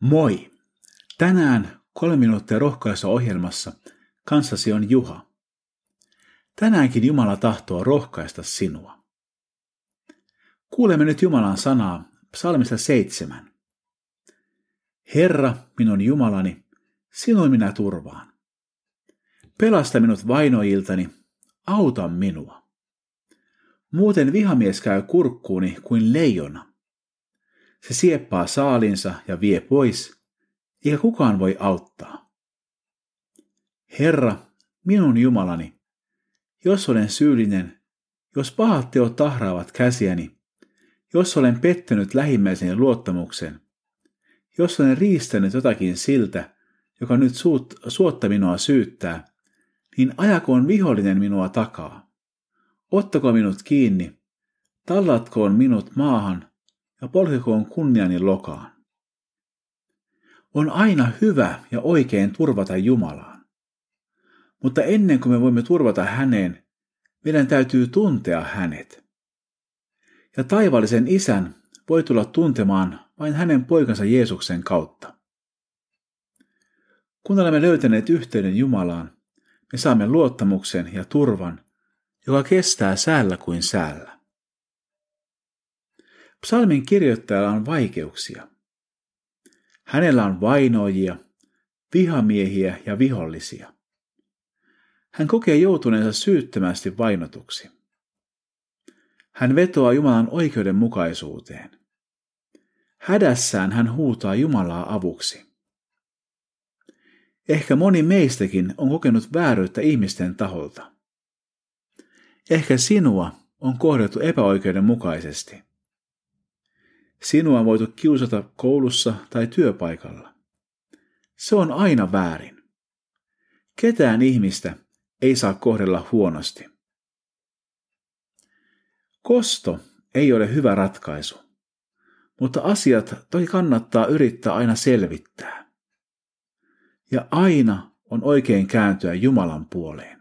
Moi! Tänään kolme minuuttia rohkaisua ohjelmassa kanssasi on Juha. Tänäänkin Jumala tahtoo rohkaista sinua. Kuulemme nyt Jumalan sanaa psalmista seitsemän. Herra, minun Jumalani, sinun minä turvaan. Pelasta minut vainoiltani, auta minua. Muuten vihamies käy kurkkuuni kuin leijona se sieppaa saalinsa ja vie pois, eikä kukaan voi auttaa. Herra, minun Jumalani, jos olen syyllinen, jos pahat teot tahraavat käsiäni, jos olen pettänyt lähimmäiseni luottamuksen, jos olen riistänyt jotakin siltä, joka nyt suut, suotta minua syyttää, niin ajakoon vihollinen minua takaa. Ottakoon minut kiinni, tallatkoon minut maahan ja polkikoon kunniani lokaan. On aina hyvä ja oikein turvata Jumalaan. Mutta ennen kuin me voimme turvata häneen, meidän täytyy tuntea hänet. Ja taivallisen isän voi tulla tuntemaan vain hänen poikansa Jeesuksen kautta. Kun olemme löytäneet yhteyden Jumalaan, me saamme luottamuksen ja turvan, joka kestää säällä kuin säällä. Psalmin kirjoittajalla on vaikeuksia. Hänellä on vainoijia, vihamiehiä ja vihollisia. Hän kokee joutuneensa syyttömästi vainotuksi. Hän vetoaa Jumalan oikeudenmukaisuuteen. Hädässään hän huutaa Jumalaa avuksi. Ehkä moni meistäkin on kokenut vääryyttä ihmisten taholta. Ehkä sinua on kohdeltu epäoikeudenmukaisesti. Sinua on voitu kiusata koulussa tai työpaikalla. Se on aina väärin. Ketään ihmistä ei saa kohdella huonosti. Kosto ei ole hyvä ratkaisu, mutta asiat toki kannattaa yrittää aina selvittää. Ja aina on oikein kääntyä Jumalan puoleen.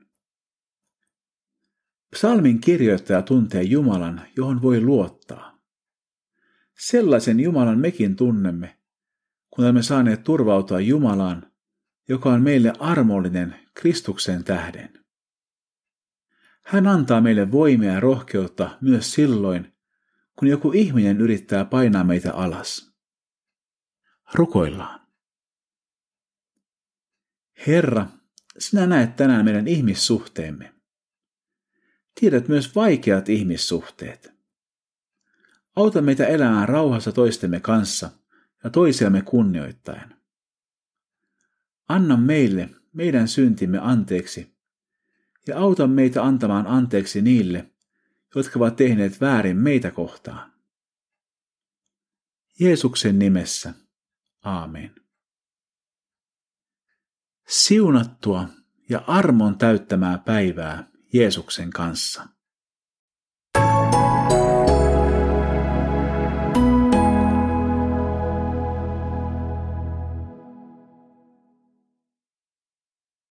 Psalmin kirjoittaja tuntee Jumalan, johon voi luottaa. Sellaisen Jumalan mekin tunnemme, kun olemme saaneet turvautua Jumalaan, joka on meille armollinen Kristuksen tähden. Hän antaa meille voimia ja rohkeutta myös silloin, kun joku ihminen yrittää painaa meitä alas. Rukoillaan. Herra, sinä näet tänään meidän ihmissuhteemme. Tiedät myös vaikeat ihmissuhteet. Auta meitä elämään rauhassa toistemme kanssa ja toisiamme kunnioittaen. Anna meille meidän syntimme anteeksi ja auta meitä antamaan anteeksi niille, jotka ovat tehneet väärin meitä kohtaan. Jeesuksen nimessä. Aamen. Siunattua ja armon täyttämää päivää Jeesuksen kanssa.